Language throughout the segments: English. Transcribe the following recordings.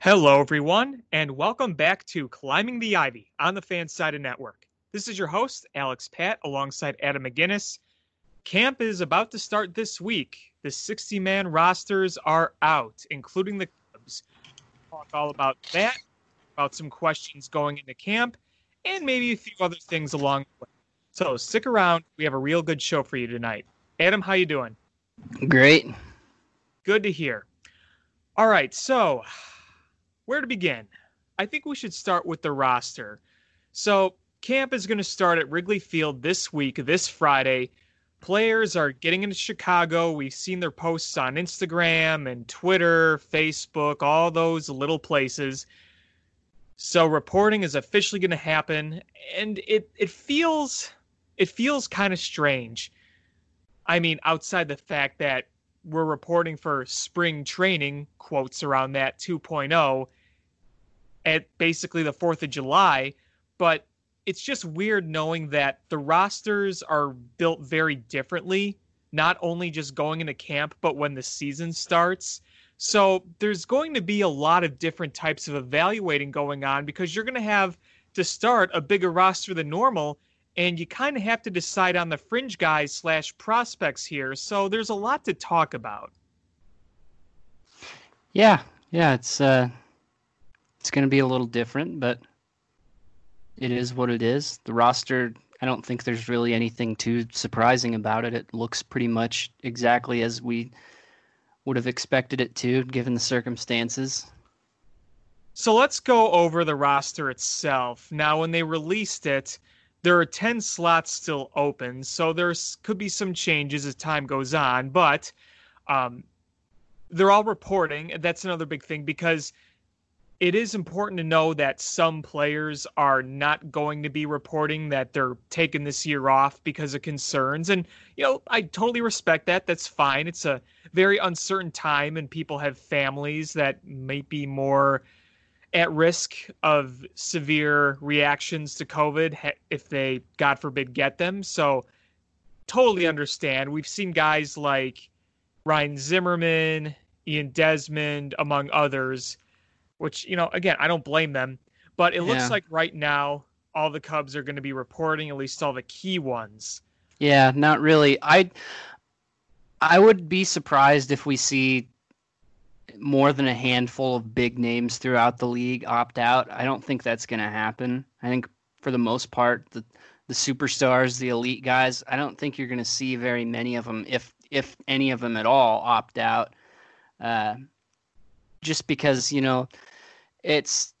Hello, everyone, and welcome back to Climbing the Ivy on the Fansided Network. This is your host, Alex Pat, alongside Adam McGinnis. Camp is about to start this week. The 60 man rosters are out, including the Cubs. Talk all about that, about some questions going into camp, and maybe a few other things along the way. So stick around. We have a real good show for you tonight. Adam, how you doing? Great. Good to hear. All right, so where to begin? I think we should start with the roster. So, camp is going to start at Wrigley Field this week, this Friday. Players are getting into Chicago. We've seen their posts on Instagram and Twitter, Facebook, all those little places. So reporting is officially going to happen and it it feels it feels kind of strange. I mean, outside the fact that we're reporting for spring training, quotes around that 2.0, at basically the 4th of July. But it's just weird knowing that the rosters are built very differently, not only just going into camp, but when the season starts. So there's going to be a lot of different types of evaluating going on because you're going to have to start a bigger roster than normal and you kind of have to decide on the fringe guys slash prospects here. So there's a lot to talk about. Yeah, yeah, it's uh, it's going to be a little different, but it is what it is. The roster, I don't think there's really anything too surprising about it. It looks pretty much exactly as we would have expected it to, given the circumstances. So let's go over the roster itself. Now, when they released it, there are 10 slots still open, so there could be some changes as time goes on, but um, they're all reporting. That's another big thing because it is important to know that some players are not going to be reporting that they're taking this year off because of concerns. And, you know, I totally respect that. That's fine. It's a very uncertain time, and people have families that might be more at risk of severe reactions to COVID if they, God forbid, get them. So, totally understand. We've seen guys like Ryan Zimmerman, Ian Desmond, among others, which, you know, again, I don't blame them. But it looks yeah. like right now, all the Cubs are going to be reporting, at least all the key ones. Yeah, not really. I I would be surprised if we see more than a handful of big names throughout the league opt out. I don't think that's going to happen. I think for the most part, the the superstars, the elite guys, I don't think you're going to see very many of them, if if any of them at all, opt out. Uh, just because you know, it's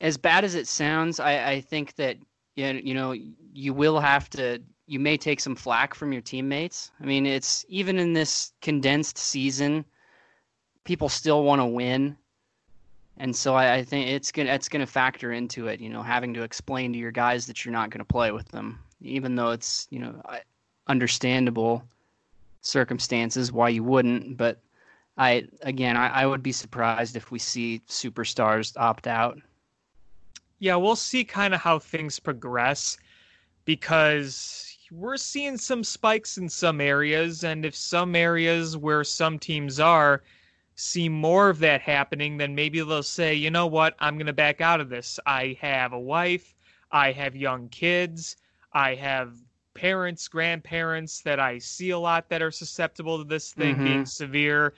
as bad as it sounds. I, I think that you know you will have to. You may take some flack from your teammates. I mean, it's even in this condensed season people still want to win. And so I, I think it's gonna it's gonna factor into it, you know, having to explain to your guys that you're not gonna play with them, even though it's you know understandable circumstances why you wouldn't. But I again, I, I would be surprised if we see superstars opt out. Yeah, we'll see kind of how things progress because we're seeing some spikes in some areas, and if some areas where some teams are see more of that happening, then maybe they'll say, you know what, I'm going to back out of this. I have a wife, I have young kids, I have parents, grandparents that I see a lot that are susceptible to this thing mm-hmm. being severe.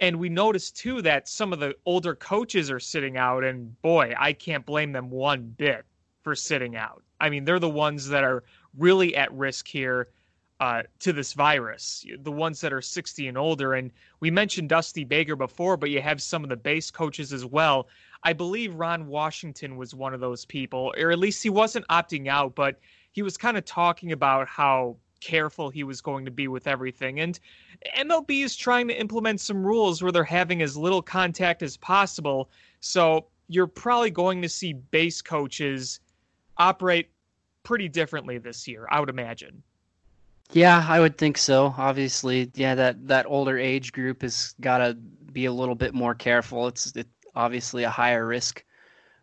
And we noticed too that some of the older coaches are sitting out, and boy, I can't blame them one bit for sitting out. I mean, they're the ones that are really at risk here uh, to this virus, the ones that are 60 and older. And we mentioned Dusty Baker before, but you have some of the base coaches as well. I believe Ron Washington was one of those people, or at least he wasn't opting out, but he was kind of talking about how careful he was going to be with everything. And MLB is trying to implement some rules where they're having as little contact as possible. So you're probably going to see base coaches operate pretty differently this year, I would imagine. Yeah, I would think so. Obviously, yeah, that that older age group has got to be a little bit more careful. It's it, obviously a higher risk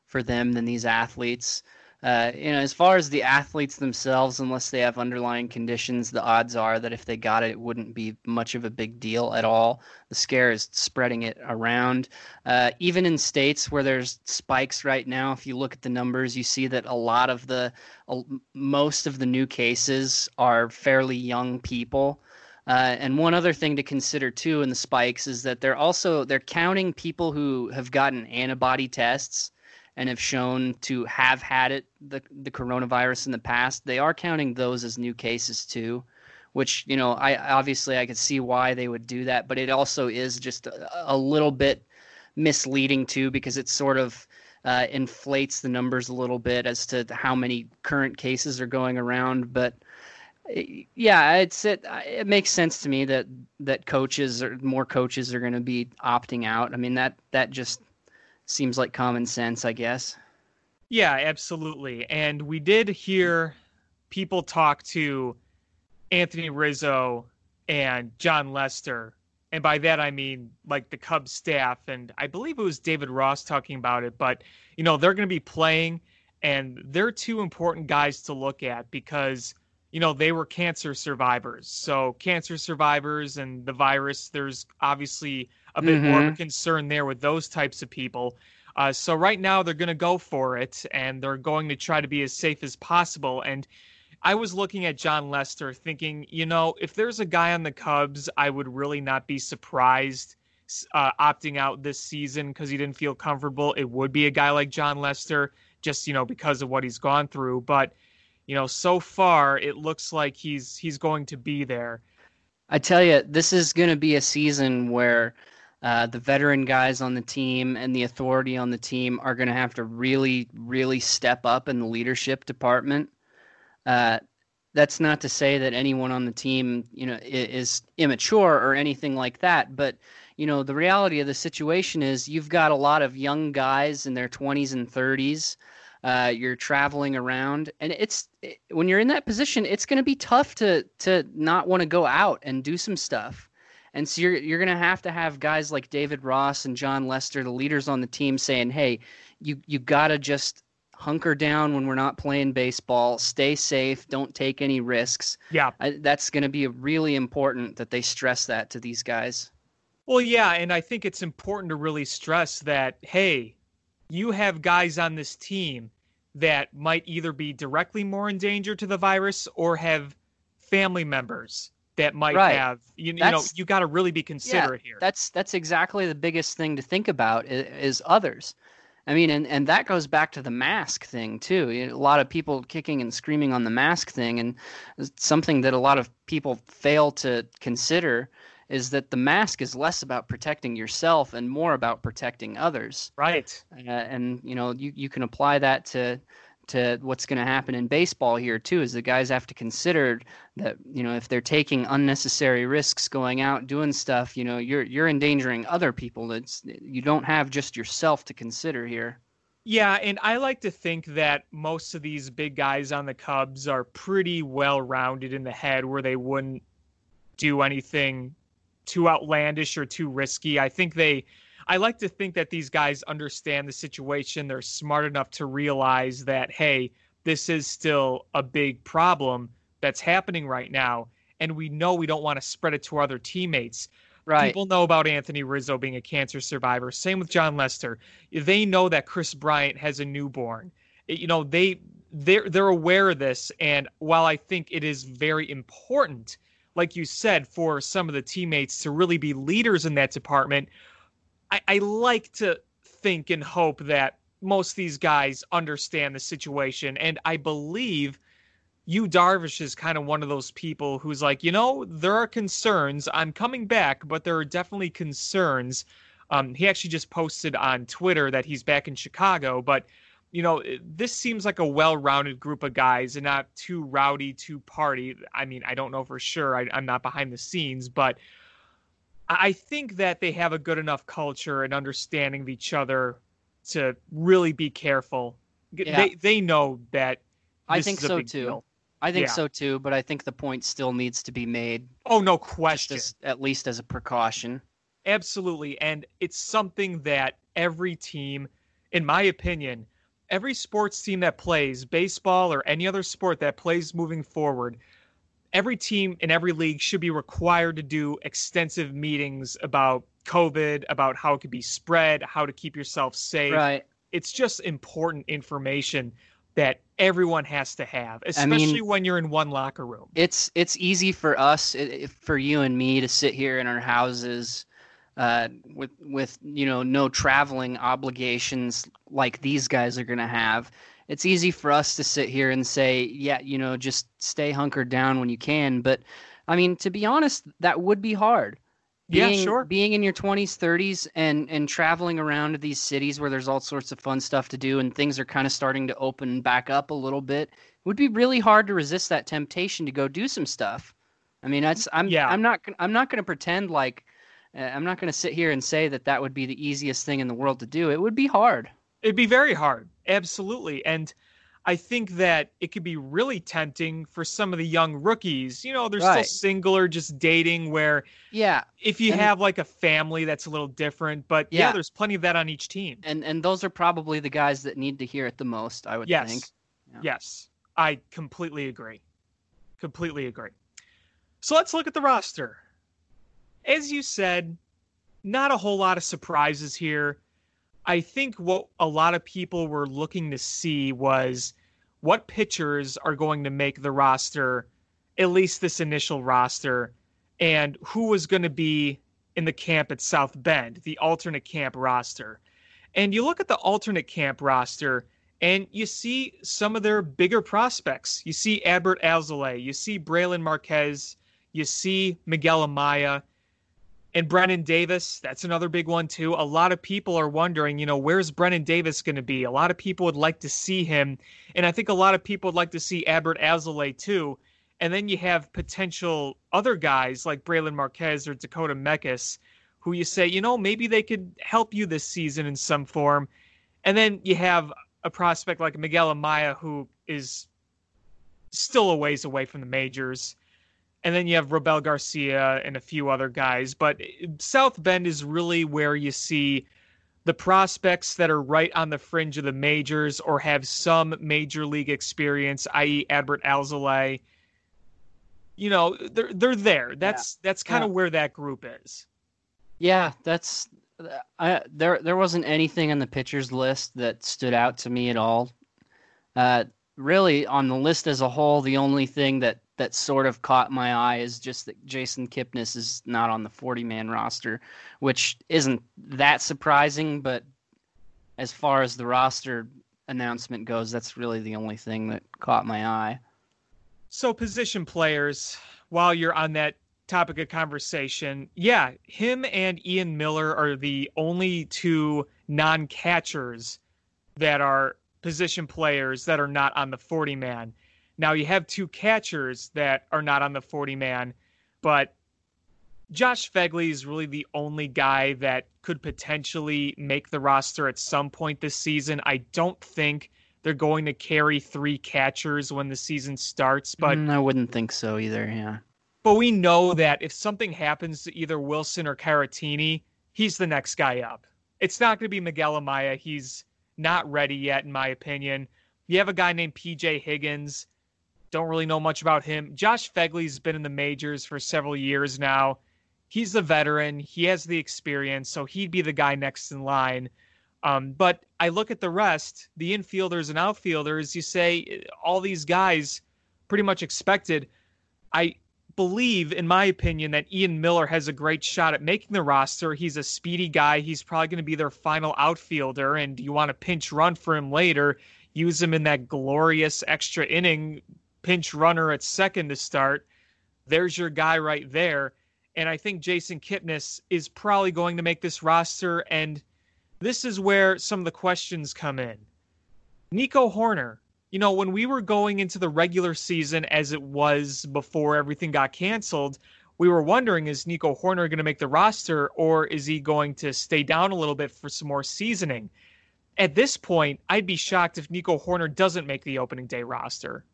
for them than these athletes. Uh, you know, as far as the athletes themselves, unless they have underlying conditions, the odds are that if they got it, it wouldn't be much of a big deal at all. The scare is spreading it around. Uh, even in states where there's spikes right now, if you look at the numbers, you see that a lot of the, uh, most of the new cases are fairly young people. Uh, and one other thing to consider too in the spikes is that they're also they're counting people who have gotten antibody tests and have shown to have had it the the coronavirus in the past, they are counting those as new cases too. Which you know, I obviously I could see why they would do that, but it also is just a, a little bit misleading too because it sort of uh, inflates the numbers a little bit as to how many current cases are going around. But yeah, it's it. It makes sense to me that that coaches or more coaches are going to be opting out. I mean that that just seems like common sense, I guess. Yeah, absolutely. And we did hear people talk to Anthony Rizzo and Jon Lester. And by that, I mean like the Cubs staff. And I believe it was David Ross talking about it. But, you know, they're going to be playing, and they're two important guys to look at because, you know, they were cancer survivors. So, cancer survivors and the virus, there's obviously a bit mm-hmm. more of a mm-hmm. concern there with those types of people. Uh, so right now they're going to go for it and they're going to try to be as safe as possible. And I was looking at Jon Lester thinking, you know, if there's a guy on the Cubs, I would really not be surprised uh, opting out this season because he didn't feel comfortable. It would be a guy like Jon Lester, just you know because of what he's gone through. But you know, so far it looks like he's he's going to be there. I tell you, this is going to be a season where uh, the veteran guys on the team and the authority on the team are going to have to really, really step up in the leadership department. Uh, that's not to say that anyone on the team, you know, is immature or anything like that. But you know, the reality of the situation is you've got a lot of young guys in their 20s and 30s. Uh, you're traveling around, and it's it, when you're in that position, it's going to be tough to to not want to go out and do some stuff. And so you're you're gonna have to have guys like David Ross and Jon Lester, the leaders on the team, saying, "Hey, you you gotta just hunker down when we're not playing baseball. Stay safe. Don't take any risks." Yeah, I, that's going to be really important that they stress that to these guys. Well, yeah, and I think it's important to really stress that hey, you have guys on this team that might either be directly more in danger to the virus or have family members that might right. have you, you know you got to really be considerate yeah, here. that's that's exactly the biggest thing to think about is, is, others. I mean and, and that goes back to the mask thing too. A lot of people kicking and screaming on the mask thing and something that a lot of people fail to consider is that the mask is less about protecting yourself and more about protecting others. Right. Uh, and you know you, you can apply that to to what's going to happen in baseball here too is the guys have to consider that you know if they're taking unnecessary risks going out doing stuff you know you're you're endangering other people. It's you don't have just yourself to consider here. Yeah and i like to think that most of these big guys on the cubs are pretty well rounded in the head where they wouldn't do anything too outlandish or too risky. I think they I like to think that these guys understand the situation. They're smart enough to realize that, hey, this is still a big problem that's happening right now. And we know we don't want to spread it to our other teammates. Right. People know about Anthony Rizzo being a cancer survivor. Same with Jon Lester. They know that Kris Bryant has a newborn. You know, they they're they're aware of this. And while I think it is very important, like you said, for some of the teammates to really be leaders in that department, I, I like to think and hope that most of these guys understand the situation. And I believe Yu Darvish is kind of one of those people who's like, you know, there are concerns. I'm coming back, but there are definitely concerns. Um, he actually just posted on Twitter that he's back in Chicago, but you know, this seems like a well-rounded group of guys and not too rowdy, too party. I mean, I don't know for sure. I, I'm not behind the scenes, but I think that they have a good enough culture and understanding of each other to really be careful. Yeah. They they know that. I think so too. Deal. I think yeah. so too, but I think the point still needs to be made. Oh no question. As, at least as a precaution. Absolutely, and it's something that every team, in my opinion, every sports team that plays baseball or any other sport that plays moving forward, every team in every league should be required to do extensive meetings about COVID, about how it could be spread, how to keep yourself safe. Right. It's just important information that everyone has to have, especially I mean, when you're in one locker room. It's it's easy for us, for you and me, to sit here in our houses uh, with with you know no traveling obligations like these guys are going to have. It's easy for us to sit here and say, yeah, you know, just stay hunkered down when you can. But I mean, to be honest, that would be hard. Being, yeah, sure. Being in your 20s, 30s, and and traveling around to these cities where there's all sorts of fun stuff to do, and things are kind of starting to open back up a little bit, it would be really hard to resist that temptation to go do some stuff. I mean, that's I'm yeah. I'm not I'm not going to pretend like uh, I'm not going to sit here and say that that would be the easiest thing in the world to do. It would be hard. It'd be very hard, absolutely, and I think that it could be really tempting for some of the young rookies. You know, they're right. still single or just dating where Yeah. If you and, have like a family that's a little different, but yeah. yeah. there's plenty of that on each team. And and those are probably the guys that need to hear it the most, I would yes. think. Yeah. Yes. I completely agree. Completely agree. So let's look at the roster. As you said, not a whole lot of surprises here. I think what a lot of people were looking to see was what pitchers are going to make the roster, at least this initial roster, and who was going to be in the camp at South Bend, the alternate camp roster. And you look at the alternate camp roster and you see some of their bigger prospects. You see Adbert Alzolay, you see Brailyn Marquez, you see Miguel Amaya, and Brennen Davis, that's another big one too. A lot of people are wondering, you know, where's Brennen Davis going to be? A lot of people would like to see him, and I think a lot of people would like to see Adbert Alzolay too. And then you have potential other guys like Brailyn Marquez or Dakota Mekkes, who you say, you know, maybe they could help you this season in some form. And then you have a prospect like Miguel Amaya, who is still a ways away from the majors and then you have Robel Garcia and a few other guys. But South Bend is really where you see the prospects that are right on the fringe of the majors or have some major league experience, i.e., Adbert Alzolay. You know, they're they're there. That's yeah. that's kind of yeah. where that group is. Yeah, that's I, there. There wasn't anything on the pitchers list that stood out to me at all. Uh, really, on the list as a whole, the only thing that that sort of caught my eye is just that Jason Kipnis is not on the 40 man roster, which isn't that surprising, but as far as the roster announcement goes, that's really the only thing that caught my eye. So, position players, while you're on that topic of conversation, yeah, him and Ian Miller are the only two non catchers that are position players that are not on the 40 man. Now you have two catchers that are not on the 40 man, but Josh Phegley is really the only guy that could potentially make the roster at some point this season. I don't think they're going to carry three catchers when the season starts, but mm, I wouldn't think so either, yeah. But we know that if something happens to either Wilson or Caratini, he's the next guy up. It's not going to be Miguel Amaya. He's not ready yet, in my opinion. You have a guy named PJ Higgins don't really know much about him. Josh Phegley's been in the majors for several years now. He's the veteran. He has the experience, so he'd be the guy next in line. Um, but I look at the rest, the infielders and outfielders. You say all these guys pretty much expected. I believe, in my opinion, that Ian Miller has a great shot at making the roster. He's a speedy guy. He's probably going to be their final outfielder. And you want to pinch run for him later, use him in that glorious extra inning pinch runner at second to start. There's your guy right there. And I think Jason Kipnis is probably going to make this roster. And this is where some of the questions come in. Nico Hoerner, you know, when we were going into the regular season as it was before everything got canceled, we were wondering is Nico Hoerner going to make the roster or is he going to stay down a little bit for some more seasoning? At this point, I'd be shocked if Nico Hoerner doesn't make the opening day roster.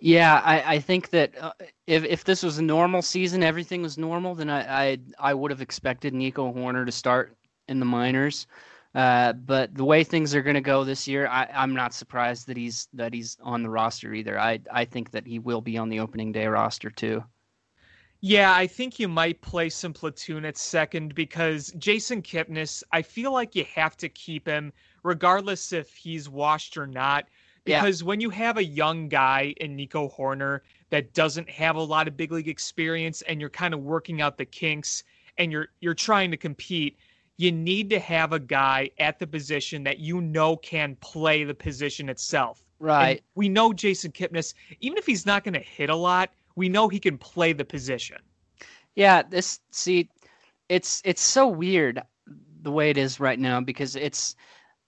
Yeah, I, I think that uh, if if this was a normal season, everything was normal, then I I, I would have expected Nico Hoerner to start in the minors. Uh, but the way things are going to go this year, I, I'm not surprised that he's that he's on the roster either. I I think that he will be on the opening day roster too. Yeah, I think you might play some platoon at second because Jason Kipnis, I feel like you have to keep him regardless if he's washed or not. Because yeah. when you have a young guy in Nico Hoerner that doesn't have a lot of big league experience and you're kind of working out the kinks and you're you're trying to compete, you need to have a guy at the position that you know can play the position itself. Right. And we know Jason Kipnis, even if he's not going to hit a lot, we know he can play the position. Yeah, this see it's it's so weird the way it is right now because it's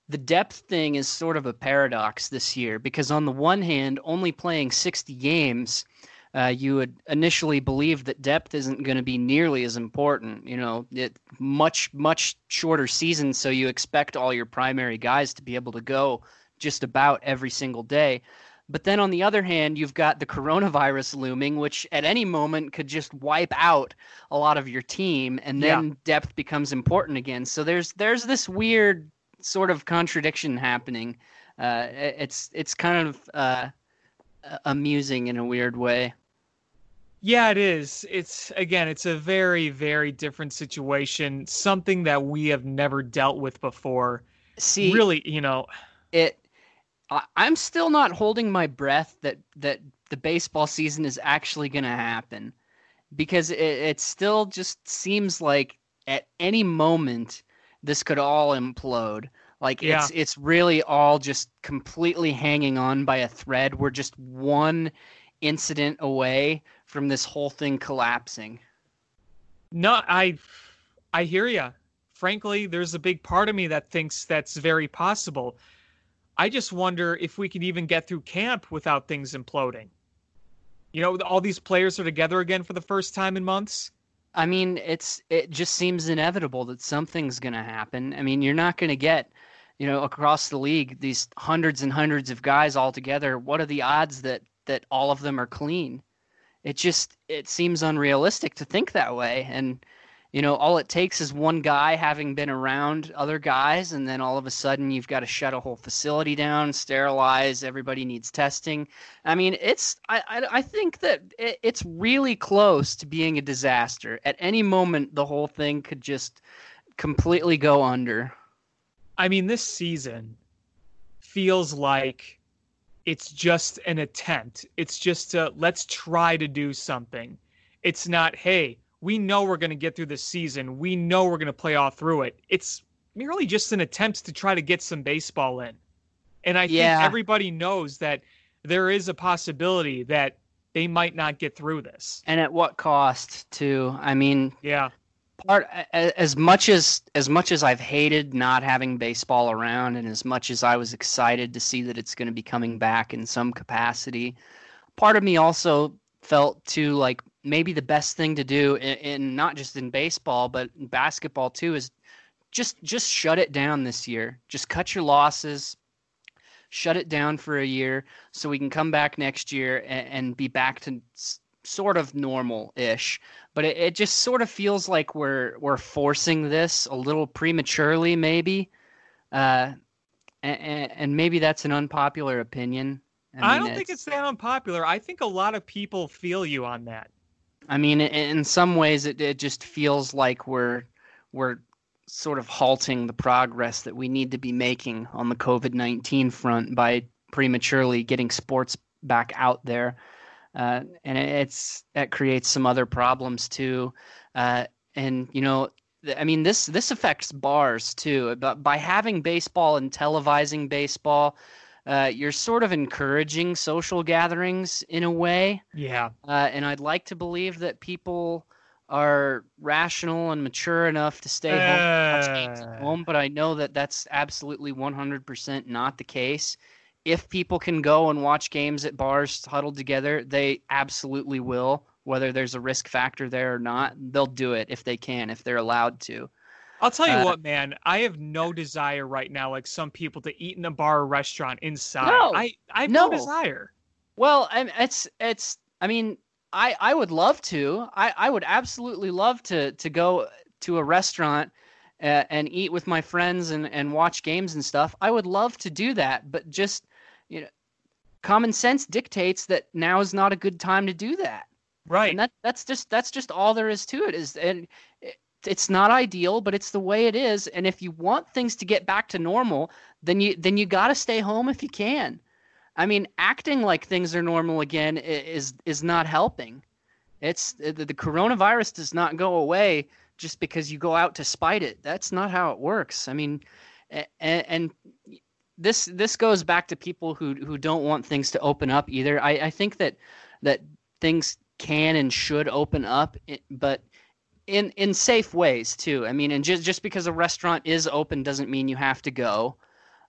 the depth thing is sort of a paradox this year because on the one hand, only playing 60 games uh, you would initially believe that depth isn't going to be nearly as important. You know, it much much shorter season, so you expect all your primary guys to be able to go just about every single day. But then on the other hand, you've got the coronavirus looming, which at any moment could just wipe out a lot of your team, and then yeah. depth becomes important again. So there's there's this weird sort of contradiction happening. Uh, it's it's kind of uh, amusing in a weird way. Yeah, it is. It's again, it's a very, very different situation. Something that we have never dealt with before. See, really, you know, it. I, I'm still not holding my breath that that the baseball season is actually going to happen, because it, it still just seems like at any moment this could all implode. Like yeah. it's it's really all just completely hanging on by a thread. We're just one incident away from this whole thing collapsing. No, I I hear you. Frankly, there's a big part of me that thinks that's very possible. I just wonder if we can even get through camp without things imploding. You know, all these players are together again for the first time in months. I mean, it's it just seems inevitable that something's going to happen. I mean, you're not going to get, you know, across the league these hundreds and hundreds of guys all together. What are the odds that that all of them are clean? It just it seems unrealistic to think that way. And you know all it takes is one guy having been around other guys and then all of a sudden you've got to shut a whole facility down sterilize everybody needs testing. I mean it's i i, I think that it, it's really close to being a disaster. At any moment the whole thing could just completely go under. I mean this season feels like it's just an attempt. It's just a, let's try to do something. It's not, hey, we know we're going to get through the season. We know we're going to play all through it. It's merely just an attempt to try to get some baseball in. And I yeah. think everybody knows that there is a possibility that they might not get through this. And at what cost, too? I mean, yeah part as much as as much as I've hated not having baseball around and as much as I was excited to see that it's going to be coming back in some capacity part of me also felt to like maybe the best thing to do in, in not just in baseball but in basketball too is just just shut it down this year. Just cut your losses shut it down for a year so we can come back next year and, and be back to sort of normal-ish but it, it just sort of feels like we're we're forcing this a little prematurely maybe. Uh, and, and maybe that's an unpopular opinion. I, mean, I don't it's, think it's that unpopular. I think a lot of people feel you on that. I mean in some ways it, it just feels like we're we're sort of halting the progress that we need to be making on the covid-19 front by prematurely getting sports back out there uh, and it's that creates some other problems too. Uh, and you know, I mean, this this affects bars too. But by having baseball and televising baseball, uh, you're sort of encouraging social gatherings in a way. Yeah. Uh, and I'd like to believe that people are rational and mature enough to stay home, watch home. But I know that that's absolutely 100% not the case if people can go and watch games at bars huddled together, they absolutely will. Whether there's a risk factor there or not, they'll do it if they can, if they're allowed to. I'll tell you uh, what, man. I have no desire right now, like some people, to eat in a bar or restaurant inside. No, I, I have no, no desire. Well, it's it's. I mean, I I would love to. I I would absolutely love to to go to a restaurant uh, and eat with my friends and, and watch games and stuff, I would love to do that. But just, you know, common sense dictates that now is not a good time to do that. Right. And that that's just that's just all there is to it. Is and it, it's not ideal, but it's the way it is. And if you want things to get back to normal, then you then you got to stay home if you can. I mean, acting like things are normal again is is not helping. It's the, the coronavirus does not go away just because you go out to spite it. That's not how it works. I mean, and, and this this goes back to people who who don't want things to open up either. I, I think that that things can and should open up, but in in safe ways too. I mean, and just just because a restaurant is open doesn't mean you have to go.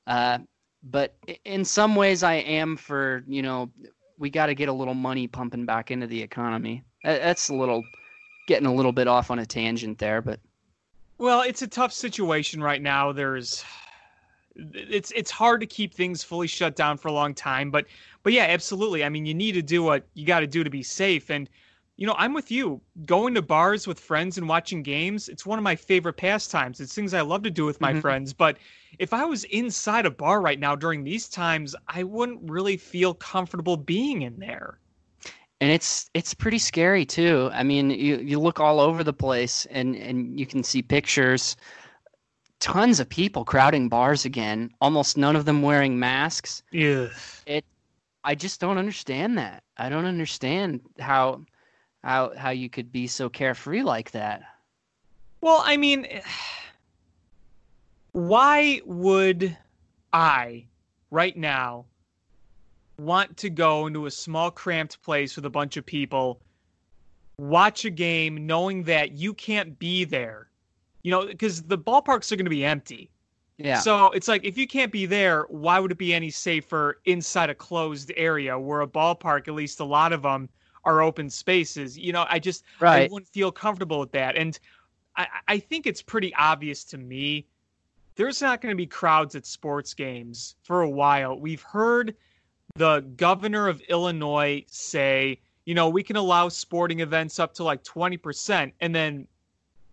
Uh, but in some ways, I am for you know we got to get a little money pumping back into the economy. That's a little getting a little bit off on a tangent there, but well, it's a tough situation right now. There's it's it's hard to keep things fully shut down for a long time, but but yeah, absolutely. I mean, you need to do what you got to do to be safe and you know, I'm with you. Going to bars with friends and watching games, it's one of my favorite pastimes. It's things I love to do with my mm-hmm. friends. But if I was inside a bar right now during these times, I wouldn't really feel comfortable being in there. And it's it's pretty scary too. I mean, you, you look all over the place and, and you can see pictures. Tons of people crowding bars again, almost none of them wearing masks. Yeah. It I just don't understand that. I don't understand how how how you could be so carefree like that. Well, I mean, why would I right now want to go into a small cramped place with a bunch of people, watch a game knowing that you can't be there? You know, because the ballparks are going to be empty. Yeah. So it's like if you can't be there, why would it be any safer inside a closed area where a ballpark, at least a lot of them, are open spaces. You know, I just right. I wouldn't feel comfortable with that. And I, I think it's pretty obvious to me there's not going to be crowds at sports games for a while. We've heard the governor of Illinois say, you know, we can allow sporting events up to like 20%. And then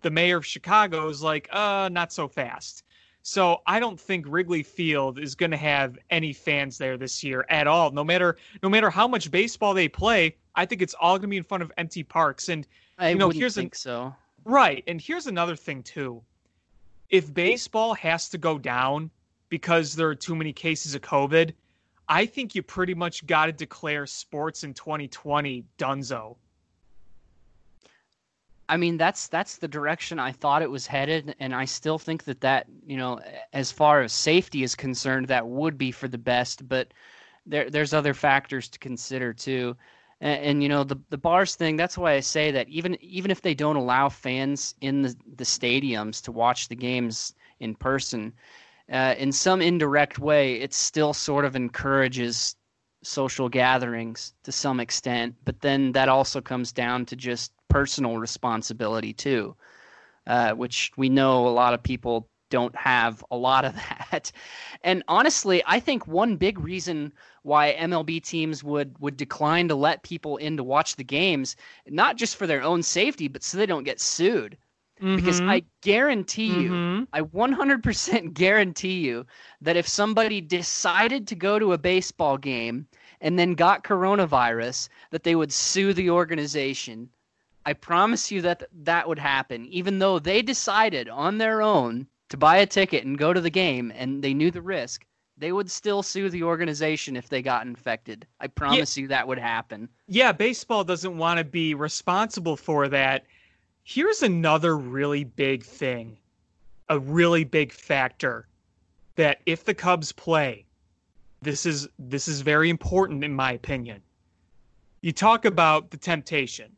the mayor of Chicago is like, uh, not so fast. So I don't think Wrigley Field is going to have any fans there this year at all. No matter no matter how much baseball they play, I think it's all going to be in front of empty parks. And I you know, wouldn't here's think an, so. Right, and here's another thing too. If baseball has to go down because there are too many cases of COVID, I think you pretty much got to declare sports in 2020 dunzo. I mean, that's that's the direction I thought it was headed, and I still think that that you know, as far as safety is concerned, that would be for the best. But there there's other factors to consider too, and, and you know the the bars thing. That's why I say that even even if they don't allow fans in the the stadiums to watch the games in person, uh, in some indirect way, it still sort of encourages social gatherings to some extent. But then that also comes down to just personal responsibility too, uh, which we know a lot of people don't have a lot of that. And honestly, I think one big reason why MLB teams would would decline to let people in to watch the games, not just for their own safety, but so they don't get sued. Mm-hmm. Because I guarantee you, mm-hmm. I 100% guarantee you that if somebody decided to go to a baseball game and then got coronavirus, that they would sue the organization I promise you that that would happen, even though they decided on their own to buy a ticket and go to the game and they knew the risk. They would still sue the organization if they got infected. I promise yeah. you that would happen. Yeah, baseball doesn't want to be responsible for that. Here's another really big thing, a really big factor that if the Cubs play, this is this is very important in my opinion. You talk about the temptation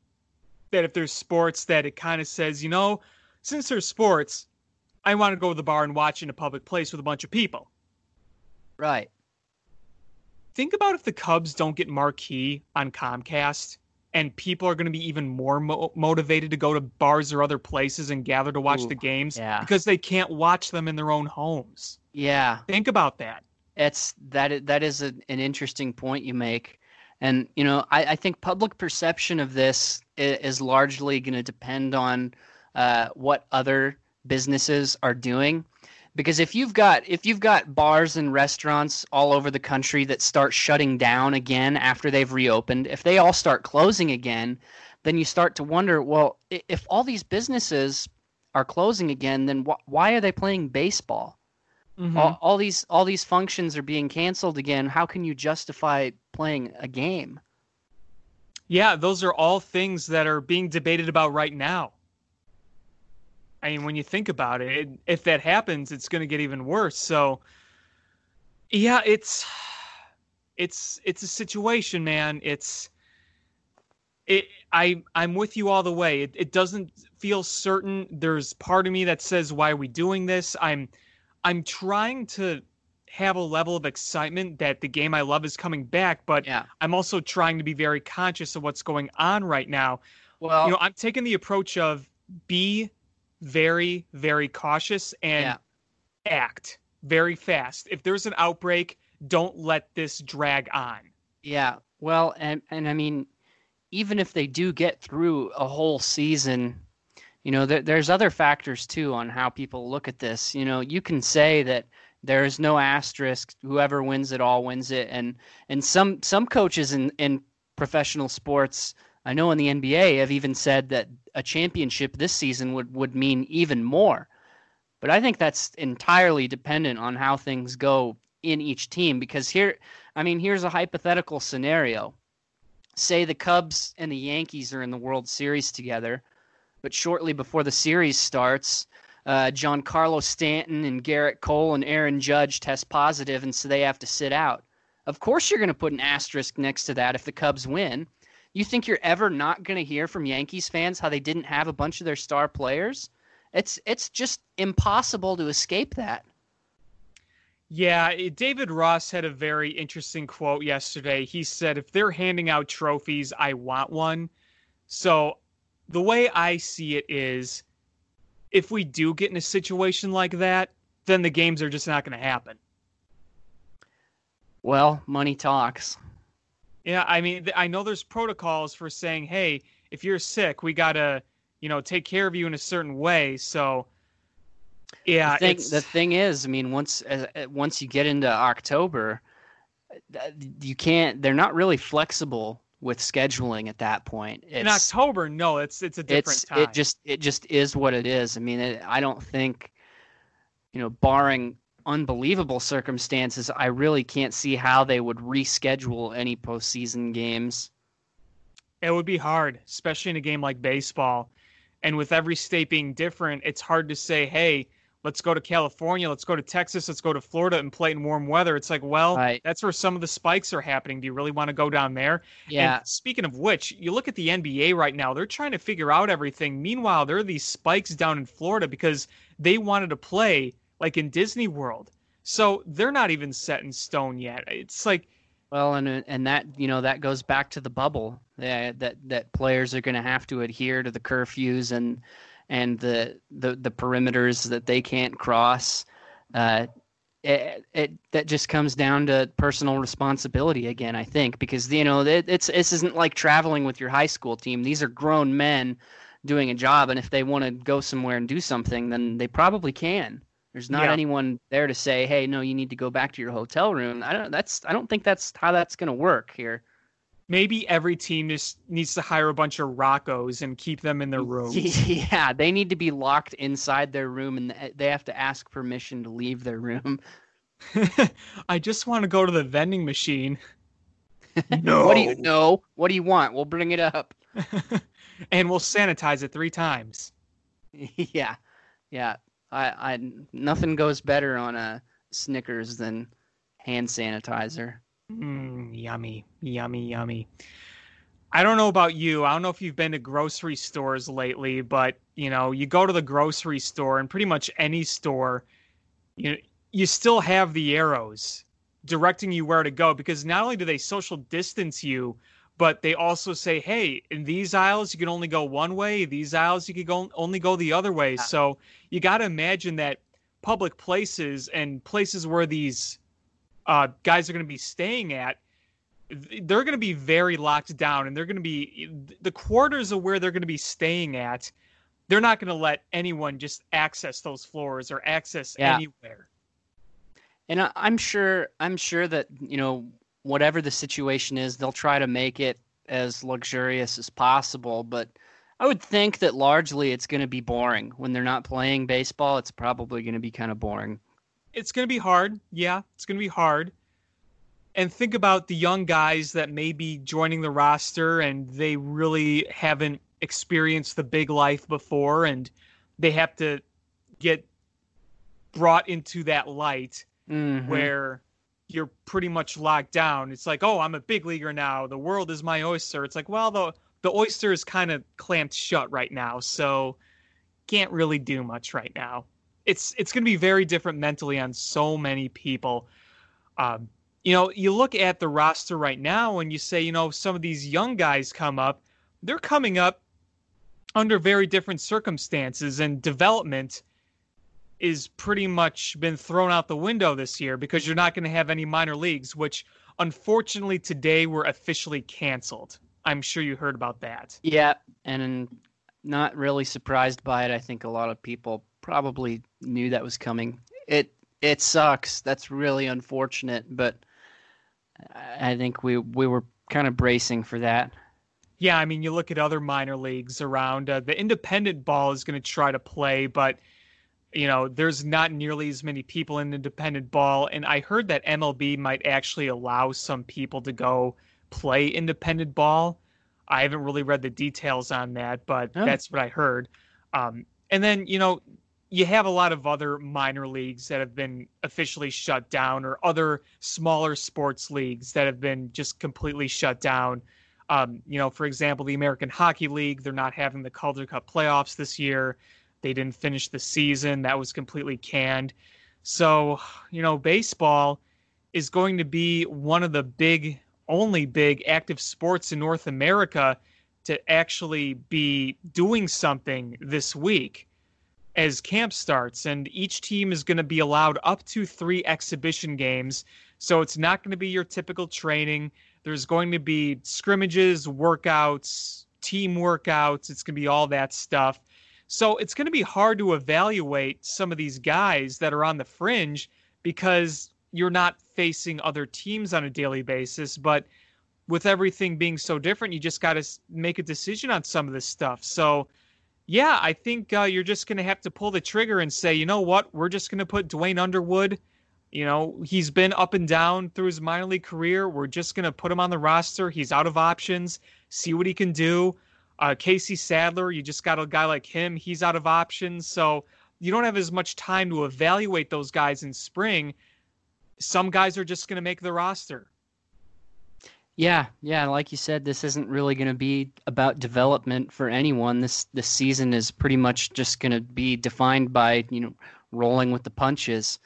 that if there's sports that it kind of says, you know, since there's sports, I want to go to the bar and watch in a public place with a bunch of people. Right. Think about if the Cubs don't get Marquee on Comcast and people are going to be even more mo- motivated to go to bars or other places and gather to watch Ooh, the games yeah. because they can't watch them in their own homes. Yeah. Think about that. It's that that is an interesting point you make. And you know, I, I think public perception of this is, largely going to depend on uh, what other businesses are doing. Because if you've got if you've got bars and restaurants all over the country that start shutting down again after they've reopened if they all start closing again then you start to wonder well if all these businesses are closing again then wh- why are they playing baseball mm-hmm. all, all these all these functions are being canceled again how can you justify playing a game yeah those are all things that are being debated about right now I mean, when you think about it, if that happens, it's going to get even worse. So, yeah, it's it's it's a situation, man. It's it. I I'm with you all the way. It, it doesn't feel certain. There's part of me that says, "Why are we doing this?" I'm I'm trying to have a level of excitement that the game I love is coming back, but yeah. I'm also trying to be very conscious of what's going on right now. Well, you know, I'm taking the approach of be very, very cautious and yeah. act very fast. If there's an outbreak, don't let this drag on. Yeah. Well, and and I mean, even if they do get through a whole season, you know, there, there's other factors too on how people look at this. You know, you can say that there is no asterisk. Whoever wins it all wins it, and and some some coaches in in professional sports I know in the NBA have even said that a championship this season would, would mean even more. But I think that's entirely dependent on how things go in each team because here I mean here's a hypothetical scenario. Say the Cubs and the Yankees are in the World Series together, but shortly before the series starts, uh, Giancarlo Stanton and Gerrit Cole and Aaron Judge test positive, and so they have to sit out. Of course, you're going to put an asterisk next to that if the Cubs win, you think you're ever not going to hear from Yankees fans how they didn't have a bunch of their star players? It's it's just impossible to escape that. Yeah, David Ross had a very interesting quote yesterday. He said, "If they're handing out trophies, I want one." So, the way I see it is if we do get in a situation like that, then the games are just not going to happen. Well, money talks. Yeah, I mean, I know there's protocols for saying, hey, if you're sick, we gotta, you know, take care of you in a certain way. So, yeah, the thing, the thing is, I mean, once uh, uh, once you get into October, you can't. They're not really flexible with scheduling at that point. It's, in October, no, it's it's a different it's, time. It just it just is what it is. I mean, it, I don't think, you know, barring unbelievable circumstances, I really can't see how they would reschedule any postseason games. It would be hard, especially in a game like baseball. And with every state being different, it's hard to say, hey, let's go to California, let's go to Texas, let's go to Florida and play in warm weather. It's like, well, right. that's where some of the spikes are happening. Do you really want to go down there? Yeah. And speaking of which, you look at the NBA right now, they're trying to figure out everything. Meanwhile, there are these spikes down in Florida because they wanted to play like in Disney World. So they're not even set in stone yet. It's like well, and and that you know that goes back to the bubble that that, that players are going to have to adhere to the curfews and and the the, the perimeters that they can't cross. Uh, it, it that just comes down to personal responsibility again. I think because you know it, it's this isn't like traveling with your high school team. These are grown men doing a job, and if they want to go somewhere and do something, then they probably can. There's not yeah. anyone there to say, "Hey, no, you need to go back to your hotel room." I don't. That's. I don't think that's how that's going to work here. Maybe every team just needs to hire a bunch of Roccos and keep them in their rooms. Yeah, they need to be locked inside their room, and eh, they have to ask permission to leave their room. I just want to go to the vending machine. no. what do you know? What do you want? We'll bring it up. and we'll sanitize it three times. yeah. Yeah. I, I nothing goes better on a Snickers than hand sanitizer. Mm, yummy, yummy, yummy. I don't know about you. I don't know if you've been to grocery stores lately, but you know, you go to the grocery store and pretty much any store, you you still have the arrows directing you where to go because not only do they social distance you, but they also say, hey, in these aisles you can only go one way. These aisles you can go only go the other way. So you got to imagine that public places and places where these uh, guys are going to be staying at, they're going to be very locked down, and they're going to be the quarters of where they're going to be staying at they're not going to let anyone just access those floors or access Yeah. anywhere. And I, I'm sure I'm sure that you know whatever the situation is, they'll try to make it as luxurious as possible. But I would think that largely it's going to be boring when they're not playing baseball. It's probably going to be kind of boring. It's going to be hard. Yeah, it's going to be hard. And think about the young guys that may be joining the roster and they really haven't experienced the big life before and they have to get brought into that light Mhm. where you're pretty much locked down. It's like, oh, I'm a big leaguer now. The world is my oyster. It's like, well, the the oyster is kind of clamped shut right now, so can't really do much right now. It's it's going to be very different mentally on so many people. Um, you know, you look at the roster right now and you say, you know, some of these young guys come up, they're coming up under very different circumstances and development is pretty much been thrown out the window this year because you're not going to have any minor leagues, which unfortunately today were officially canceled. I'm sure you heard about that. Yeah, and not really surprised by it. I think a lot of people probably knew that was coming. It it sucks. That's really unfortunate, but I think we we were kind of bracing for that. Yeah, I mean, you look at other minor leagues around. Uh, the independent ball is going to try to play, but you know, there's not nearly as many people in independent ball. And I heard that MLB might actually allow some people to go play independent ball. I haven't really read the details on that, but Oh. that's what I heard. Um, and then, you know, you have a lot of other minor leagues that have been officially shut down, or other smaller sports leagues that have been just completely shut down. Um, you know, for example, the American Hockey League, they're not having the Calder Cup playoffs this year. They didn't finish the season. That was completely canned. So, you know, baseball is going to be one of the big, only big active sports in North America to actually be doing something this week as camp starts. And each team is going to be allowed up to three exhibition games. So it's not going to be your typical training. There's going to be scrimmages, workouts, team workouts. It's going to be all that stuff. So it's going to be hard to evaluate some of these guys that are on the fringe because you're not facing other teams on a daily basis. But with everything being so different, you just got to make a decision on some of this stuff. So, yeah, I think uh, you're just going to have to pull the trigger and say, you know what, we're just going to put Duane Underwood. You know, he's been up and down through his minor league career. We're just going to put him on the roster. He's out of options, see what he can do. Uh, Casey Sadler, you just got a guy like him. He's out of options. So you don't have as much time to evaluate those guys in spring. Some guys are just going to make the roster. Yeah, yeah, like you said, this isn't really going to be about development for anyone. This this season is pretty much just going to be defined by you know rolling with the punches.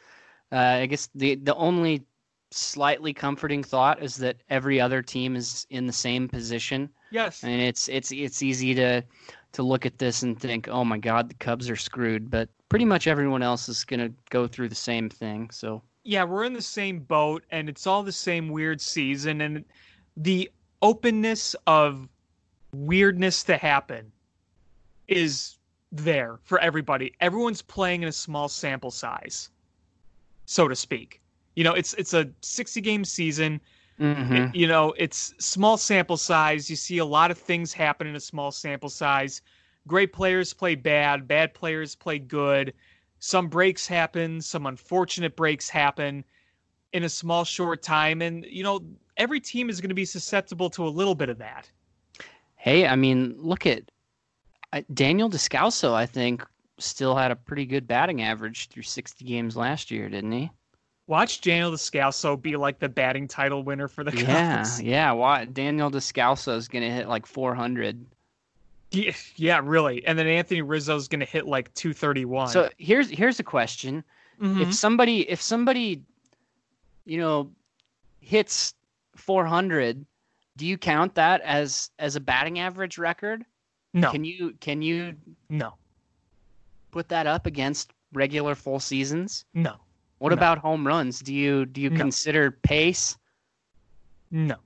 Uh, I guess the the only slightly comforting thought is that every other team is in the same position, Yes. and it's it's it's easy to to look at this and think, oh my God, the Cubs are screwed. But pretty much everyone else is going to go through the same thing. So yeah, we're in the same boat and it's all the same weird season and the openness of weirdness to happen is there for everybody. Everyone's playing in a small sample size, so to speak. You know, it's it's a 60 game season. Mhm. It- you know, it's small sample size. You see a lot of things happen in a small sample size. Great players play bad, bad players play good. Some breaks happen, some unfortunate breaks happen in a small short time and you know, every team is going to be susceptible to a little bit of that. Hey, I mean, look at I- Daniel Descalso. I think still had a pretty good batting average through 60 games last year, didn't he? Watch Daniel Descalso be like the batting title winner for the Yeah, Cubs. yeah. Why Daniel Descalso is gonna hit like 400. Yeah, yeah, really. And then Anthony Rizzo is going to hit like 231. So here's here's a question: Mhm. If somebody if somebody, you know, hits 400, do you count that as as a batting average record? no, Can you can you no, put that up against regular full seasons? no, What No. about home runs? Do you do you No. consider pace? no.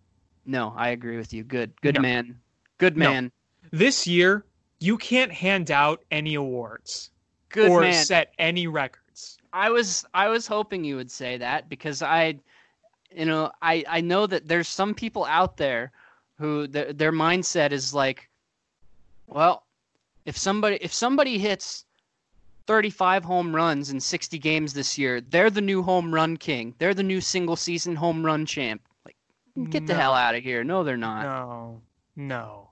No, I agree with you. Good, good No. man, good man. This year, you can't hand out any awards Good or man. set any records. I was I was hoping you would say that because I, you know, I I know that there's some people out there who th- their mindset is like, well, if somebody if somebody hits 35 home runs in 60 games this year, they're the new home run king. They're the new single season home run champ. Like, get the hell out of here. No, they're not. No, no.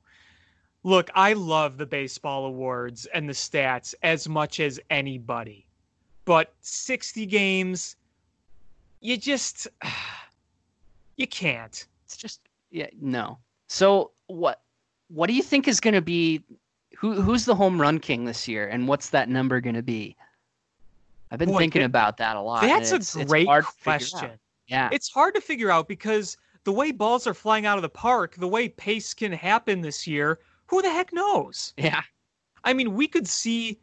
Look, I love the baseball awards and the stats as much as anybody. But 60 games, you just you can't. It's just yeah, no. So what what do you think is going to be who who's the home run king this year and what's that number going to be? I've been Boy, thinking that- about that a lot. That's it's- a great hard to figure out. question. Yeah. It's hard to figure out because the way balls are flying out of the park, the way pace can happen this year, who the heck knows? Yeah. I mean, we could see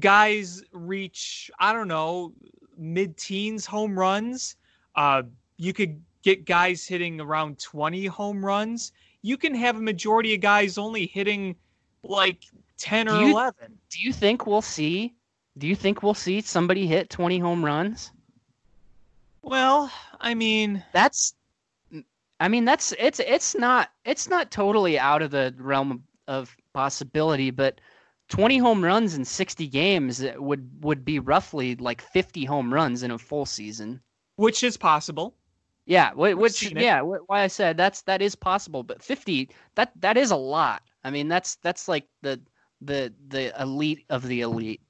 guys reach, I don't know, mid teens home runs. Uh, you could get guys hitting around 20 home runs. You can have a majority of guys only hitting like 10 or Do you- 11. Do you think we'll see do you think we'll see somebody hit 20 home runs? Well, I mean, That's I mean that's it's it's not it's not totally out of the realm of, possibility, but 20 home runs in 60 games would would be roughly like 50 home runs in a full season. which is possible. Yeah, which yeah, why I said that's that is possible, but 50 that that is a lot. I mean, that's that's like the the the elite of the elite.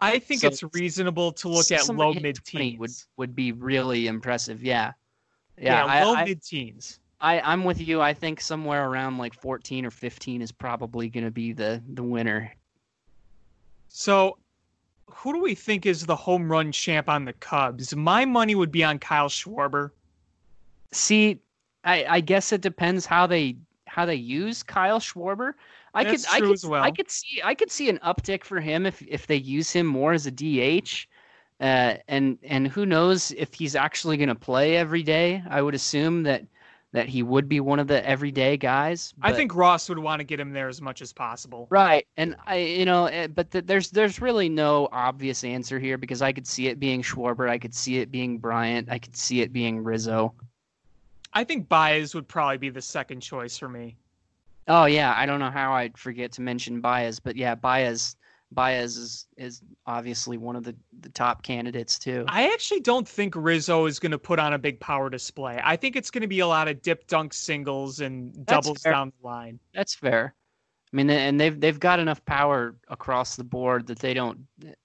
I think So it's reasonable to look at low mid 20 would teens. would be really impressive. Yeah. Yeah, Yeah, low mid teens. I I'm with you. I think somewhere around like 14 or 15 is probably going to be the the winner. So, who do we think is the home run champ on the Cubs? My money would be on Kyle Schwarber. See, I I guess it depends how they how they use Kyle Schwarber. I That's could I could well. I could see I could see an uptick for him if if they use him more as a DH. Uh, and and who knows if he's actually going to play every day? I would assume that that he would be one of the everyday guys. I think Ross would want to get him there as much as possible. Right, and I, you know, eh, but th- there's there's really no obvious answer here because I could see it being Schwarber, I could see it being Bryant, I could see it being Rizzo. I think Baez would probably be the second choice for me. Oh yeah, I don't know how I'd forget to mention Baez, but yeah, Baez Baez is is obviously one of the the top candidates too. I actually don't think Rizzo is going to put on a big power display. I think it's going to be a lot of dip dunk singles and That's doubles fair. down the line. That's fair. I mean, and they've they've got enough power across the board that they don't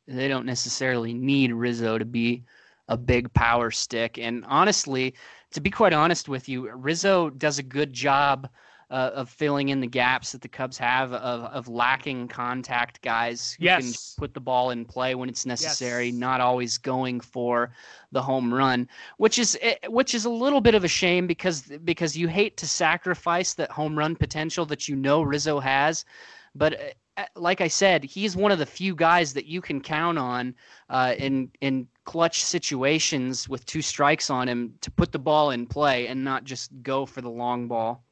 they don't necessarily need Rizzo to be a big power stick. And honestly, to be quite honest with you, Rizzo does a good job uh, of filling in the gaps that the Cubs have of of lacking contact guys who can put the ball in play when it's necessary, Yes. not always going for the home run which is eh, which is a little bit of a shame because because you hate to sacrifice that home run potential that you know Rizzo has, but eh, like I said, he's one of the few guys that you can count on uh, in in clutch situations with two strikes on him to put the ball in play and not just go for the long ball.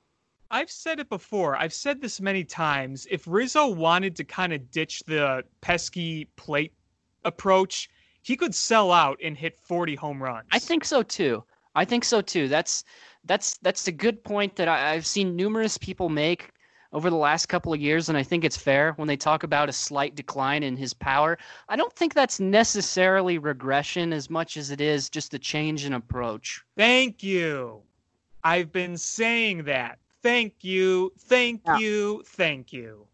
I've said it before. I've said this many times. If Rizzo wanted to kind of ditch the pesky plate approach, he could sell out and hit 40 home runs. I think so too. I think so too. That's that's that's a good point that I, I've seen numerous people make over the last couple of years, and I think it's fair when they talk about a slight decline in his power. I don't think that's necessarily regression as much as it is just a change in approach. Thank you. I've been saying that. Thank you. Thank Yeah. you. Thank you.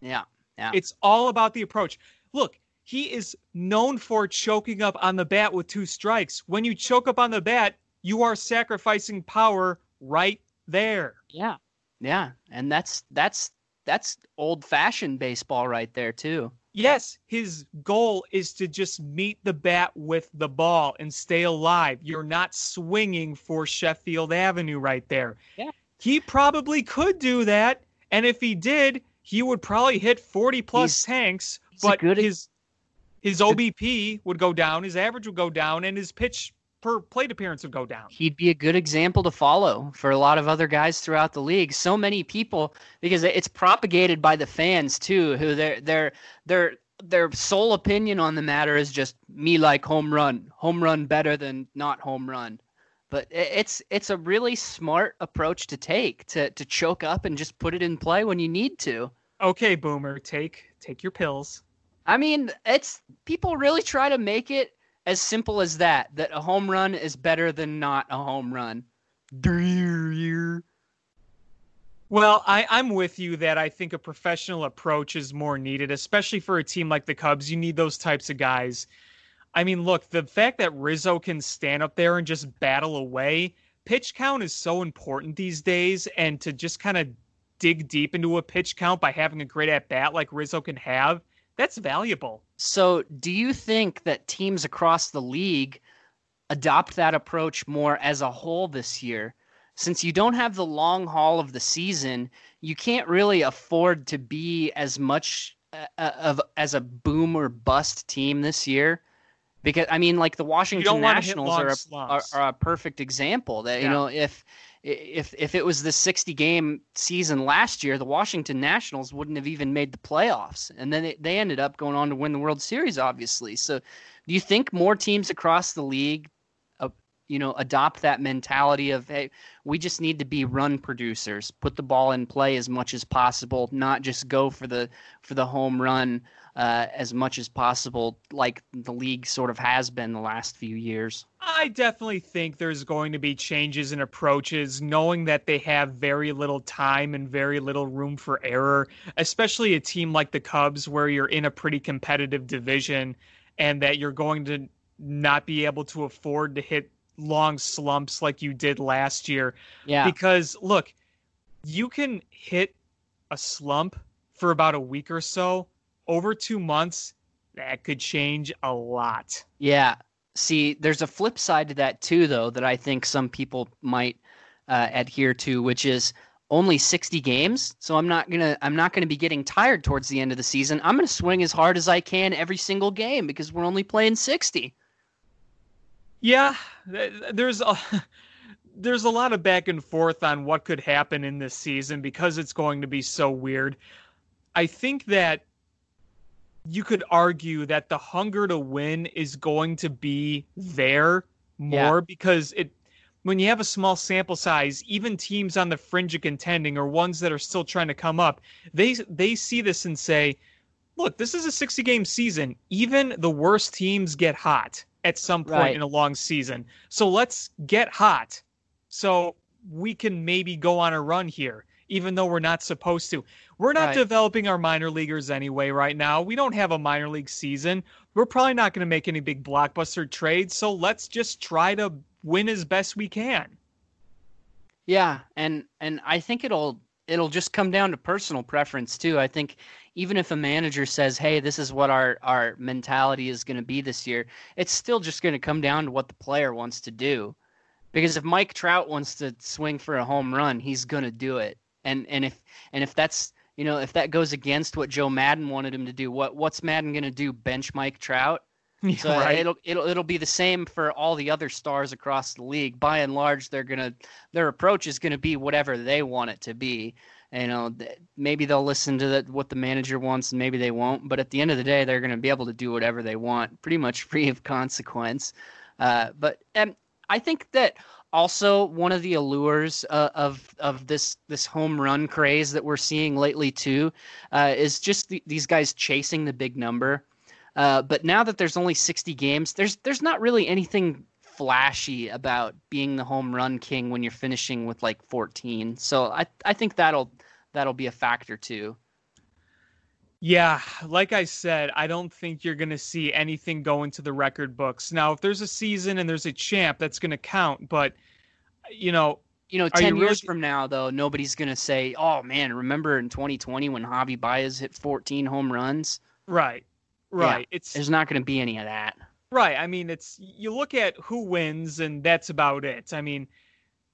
Yeah. Yeah. It's all about the approach. Look, he is known for choking up on the bat with two strikes. When you choke up on the bat, you are sacrificing power right there. Yeah. Yeah. And that's that's that's old fashioned baseball right there too. Yes, his goal is to just meet the bat with the ball and stay alive. You're not swinging for Sheffield Avenue right there. Yeah. He probably could do that. And if he did, he would probably hit 40 plus He's- tanks, he's but his his OBP would go down, his average would go down, and his pitch per plate appearance would go down. He'd be a good example to follow for a lot of other guys throughout the league. So many people because it's propagated by the fans too, who their their their their sole opinion on the matter is just me like home run, home run better than not home run. But it's it's a really smart approach to take to to choke up and just put it in play when you need to. Okay, boomer, take take your pills. I mean, it's people really try to make it as simple as that that a home run is better than not a home run. Well, I, I'm with you that I think a professional approach is more needed, especially for a team like the Cubs. You need those types of guys. I mean, look, the fact that Rizzo can stand up there and just battle away, pitch count is so important these days. And to just kind of dig deep into a pitch count by having a great at bat like Rizzo can have, that's valuable. So, do you think that teams across the league adopt that approach more as a whole this year? Since you don't have the long haul of the season, you can't really afford to be as much uh, uh of as a boom or bust team this year. Because I mean, like the Washington Nationals are a, are, are a, perfect example. That yeah. you know, if if if it was the 60 game season last year, the Washington Nationals wouldn't have even made the playoffs, and then they, ended up going on to win the World Series, obviously. So, do you think more teams across the league, you know, adopt that mentality of hey, we just need to be run producers, put the ball in play as much as possible, not just go for the for the home run uh, as much as possible, like the league sort of has been the last few years. I definitely think there's going to be changes in approaches, knowing that they have very little time and very little room for error, especially a team like the Cubs, where you're in a pretty competitive division and that you're going to not be able to afford to hit long slumps like you did last year. Yeah. Because look, you can hit a slump for about a week or so over two months, that could change a lot. Yeah. See, there's a flip side to that too, though, that I think some people might uh, adhere to, which is only 60 games. So I'm not gonna I'm not gonna be getting tired towards the end of the season. I'm gonna swing as hard as I can every single game because we're only playing 60. Yeah, there's a there's a lot of back and forth on what could happen in this season because it's going to be so weird. I think that you could argue that the hunger to win is going to be there more yeah. because it when you have a small sample size, even teams on the fringe of contending or ones that are still trying to come up, they they see this and say, "Look, this is a 60 game season. Even the worst teams get hot at some point right. in a long season. So let's get hot so we can maybe go on a run here." even though we're not supposed to. We're not right. developing our minor leaguers anyway right now. We don't have a minor league season. We're probably not going to make any big blockbuster trades, so let's just try to win as best we can. Yeah, and and I think it'll it'll just come down to personal preference too. I think even if a manager says, "Hey, this is what our our mentality is going to be this year," it's still just going to come down to what the player wants to do. Because if Mike Trout wants to swing for a home run, he's going to do it and and if and if that's you know if that goes against what Joe Maddon wanted him to do, what what's Maddon going to do? Bench Mike Trout? So right. it'll it'll it'll be the same for all the other stars across the league. By and large, they're gonna their approach is gonna be whatever they want it to be. You know, maybe they'll listen to the, what the manager wants, and maybe they won't. But at the end of the day, they're gonna be able to do whatever they want, pretty much free of consequence. Uh, but and I think that also one of the allures uh, of of this this home run craze that we're seeing lately too uh, is just the, these guys chasing the big number. Uh, but now that there's only 60 games, there's there's not really anything flashy about being the home run king when you're finishing with like 14. So I I think that'll that'll be a factor too. Yeah, like I said, I don't think you're going to see anything go into the record books. Now, if there's a season and there's a champ, that's going to count. But, you know, you know, 10 you years really... from now, though, nobody's going to say, oh, man, remember in 2020 when Javi Baez hit 14 home runs? Right, right. Yeah, it's There's not going to be any of that. Right. I mean, it's you look at who wins, and that's about it. I mean,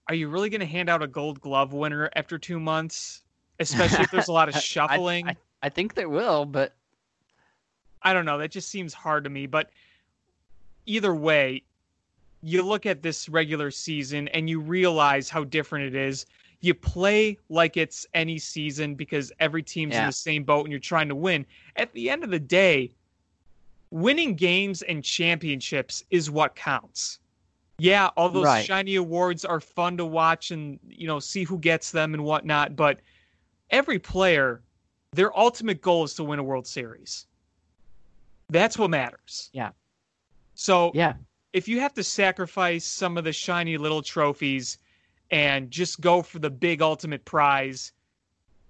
are you really going to hand out a gold glove winner after two months? Especially if there's a lot of shuffling. I, I, I think they will, but I don't know. That just seems hard to me. But either way, you look at this regular season and you realize how different it is. You play like it's any season because every team's Yeah. in the same boat and you're trying to win. At the end of the day, winning games and championships is what counts. Yeah, all those Right. shiny awards are fun to watch and you know see who gets them and whatnot, but every player, their ultimate goal is to win a World Series. That's what matters. Yeah. So Yeah. if you have to sacrifice some of the shiny little trophies and just go for the big ultimate prize,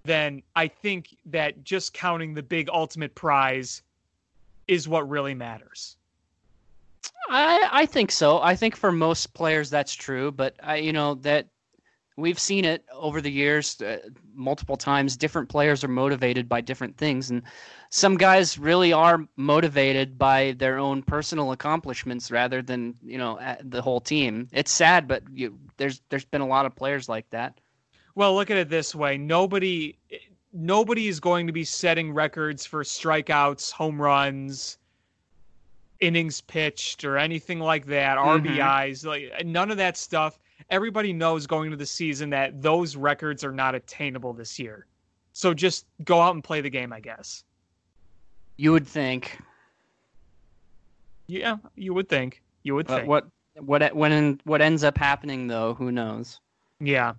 then I think that just counting the big ultimate prize is what really matters. I I think so. I think for most players that's true, but I you know that we've seen it over the years uh, multiple times. Different players are motivated by different things, and some guys really are motivated by their own personal accomplishments rather than you know the whole team. It's sad, but you, there's there's been a lot of players like that. Well, look at it this way: nobody, nobody is going to be setting records for strikeouts, home runs, innings pitched, or anything like that. Mhm. RBIs, like none of that stuff. Everybody knows going into the season that those records are not attainable this year. So just go out and play the game, I guess. You would think. Yeah, you would think. You would But think. what what when what ends up happening though, who knows? Yeah.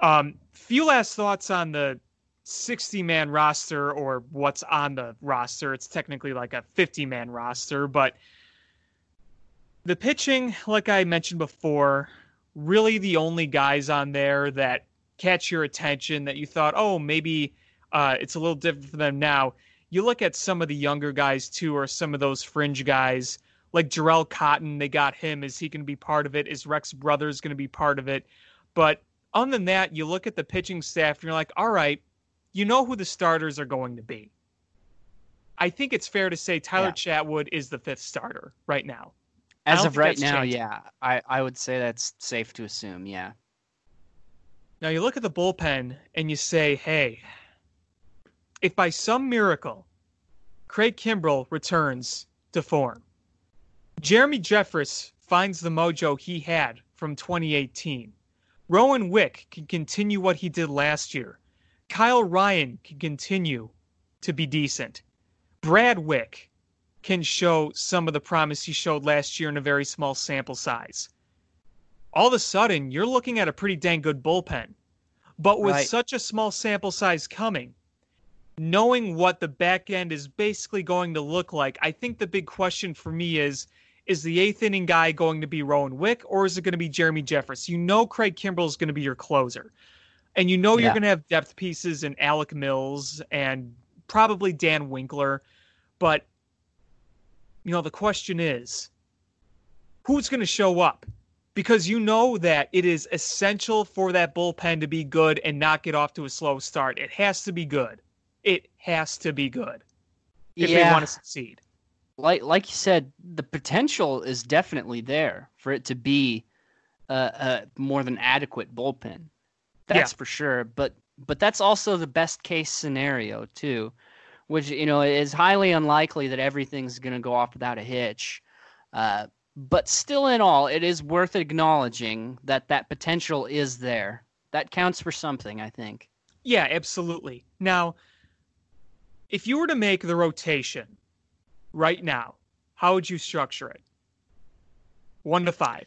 Um, few last thoughts on the 60 man roster or what's on the roster. It's technically like a 50 man roster, but the pitching, like I mentioned before, really the only guys on there that catch your attention that you thought, oh, maybe uh, it's a little different for them now. You look at some of the younger guys too, or some of those fringe guys like Jharel Cotton. They got him. Is he going to be part of it? Is Rex Brothers going to be part of it? But other than that, you look at the pitching staff and you're like, all right, you know who the starters are going to be. I think it's fair to say Tyler Chatwood is the fifth starter right now. As of right now, changing. yeah, I, I would say that's safe to assume. Yeah. Now you look at the bullpen and you say, hey, if by some miracle Craig Kimbrel returns to form, Jeremy Jeffress finds the mojo he had from 2018, Rowan Wick can continue what he did last year, Kyle Ryan can continue to be decent, Brad Wieck can show some of the promise he showed last year in a very small sample size. All of a sudden, you're looking at a pretty dang good bullpen. But with Right. such a small sample size coming, knowing what the back end is basically going to look like, I think the big question for me is is the eighth inning guy going to be Rowan Wick or is it going to be Jeremy Jeffress? You know Craig Kimbrel is going to be your closer. And you know you're Yeah. going to have depth pieces in Alec Mills and probably Dan Winkler. But, you know, the question is who's going to show up? Because you know that it is essential for that bullpen to be good and not get off to a slow start. It has to be good. It has to be good if they want to succeed. like like you said, the potential is definitely there for it to be a, a more than adequate bullpen. That's for sure. But but that's also the best case scenario too, which you know is highly unlikely that everything's going to go off without a hitch. Uh, but still, in all, it is worth acknowledging that that potential is there. That counts for something, I think. Yeah, absolutely. Now, if you were to make the rotation right now, how would you structure it? One to five.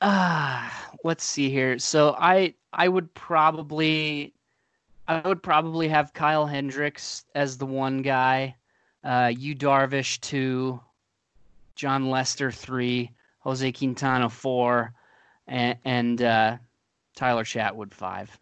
Ah, let's see here. So I I would probably I would probably have Kyle Hendricks as the one guy, uh, you Darvish two, Jon Lester three, Jose Quintana four, and, and uh, Tyler Chatwood five.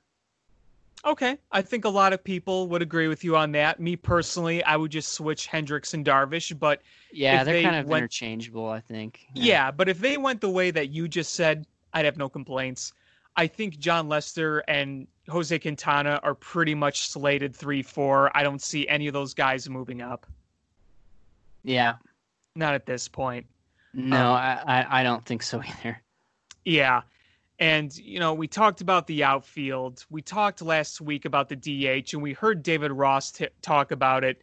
Okay, I think a lot of people would agree with you on that. Me personally, I would just switch Hendricks and Darvish, but Yeah, they're they kind of went- interchangeable, I think. yeah, but if they went the way that you just said, I'd have no complaints. I think Jon Lester and Jose Quintana are pretty much slated 3 4. I don't see any of those guys moving up. Yeah. Not at this point. No, Um, I I don't think so either. Yeah. And, you know, we talked about the outfield. We talked last week about the DH, and we heard David Ross t- talk about it.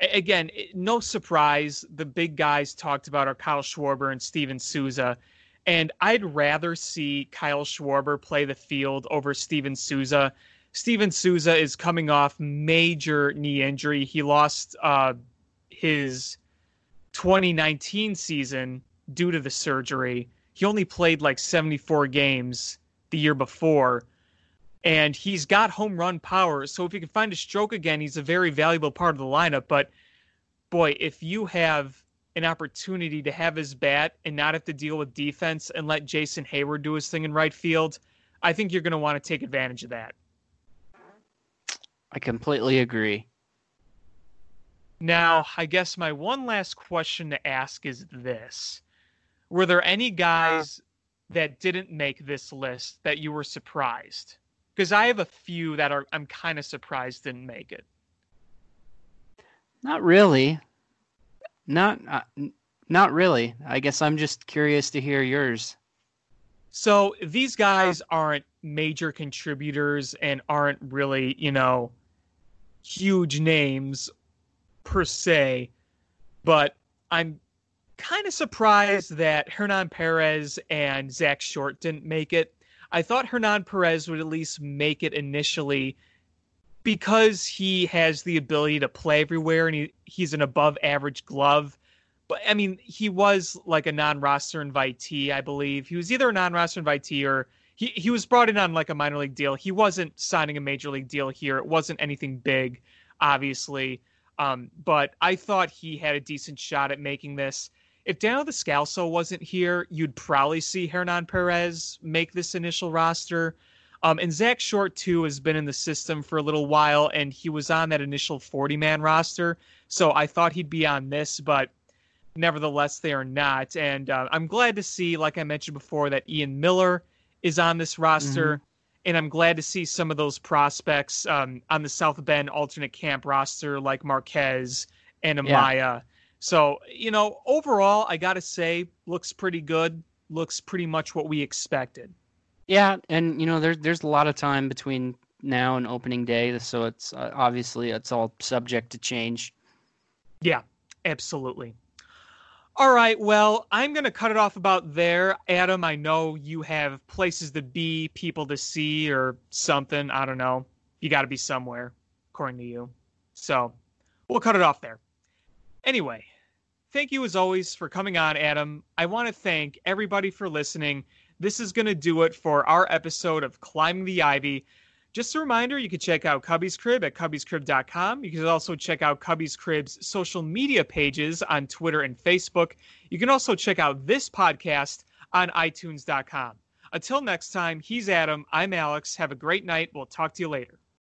A- again, it- no surprise. The big guys talked about are Kyle Schwarber and Steven Souza. And I'd rather see Kyle Schwarber play the field over Steven Souza. Steven Souza is coming off major knee injury. He lost uh, his 2019 season due to the surgery. He only played like 74 games the year before and he's got home run power. So if he can find a stroke again, he's a very valuable part of the lineup. But boy, if you have an opportunity to have his bat and not have to deal with defense and let Jason Heyward do his thing in right field, I think you're going to want to take advantage of that. I completely agree. Now, I guess my one last question to ask is this Were there any guys that didn't make this list that you were surprised? because I have a few that are I'm kind of surprised didn't make it. Not really. Not uh, not really. I guess I'm just curious to hear yours. So these guys aren't major contributors and aren't really, you know, huge names per se, but I'm kind of surprised that Hernan Perez and Zach Short didn't make it. I thought Hernan Perez would at least make it initially because he has the ability to play everywhere and he, he's an above average glove. But I mean, he was like a non roster invitee, I believe. He was either a non roster invitee or he, he was brought in on like a minor league deal. He wasn't signing a major league deal here. It wasn't anything big, obviously. Um, but I thought he had a decent shot at making this if Daniel Descalso wasn't here, you'd probably see Hernan Perez make this initial roster. Um, and Zach Short, too, has been in the system for a little while, and he was on that initial 40 man roster. So I thought he'd be on this, but nevertheless, they are not. And uh, I'm glad to see, like I mentioned before, that Ian Miller is on this roster. Mm-hmm. And I'm glad to see some of those prospects um, on the South Bend alternate camp roster, like Marquez and Amaya. Yeah so, you know, overall, I got to say, looks pretty good. Looks pretty much what we expected. Yeah, and you know, there's there's a lot of time between now and opening day, so it's uh, obviously it's all subject to change. Yeah, absolutely. All right, well, I'm going to cut it off about there. Adam, I know you have places to be, people to see, or something. I don't know. You got to be somewhere, according to you. So we'll cut it off there. Anyway, thank you as always for coming on, Adam. I want to thank everybody for listening. This is going to do it for our episode of Climbing the Ivy. Just a reminder, you can check out Cubby's Crib at cubbyscrib.com. You can also check out Cubby's Crib's social media pages on Twitter and Facebook. You can also check out this podcast on iTunes.com. Until next time, he's Adam. I'm Alex. Have a great night. We'll talk to you later.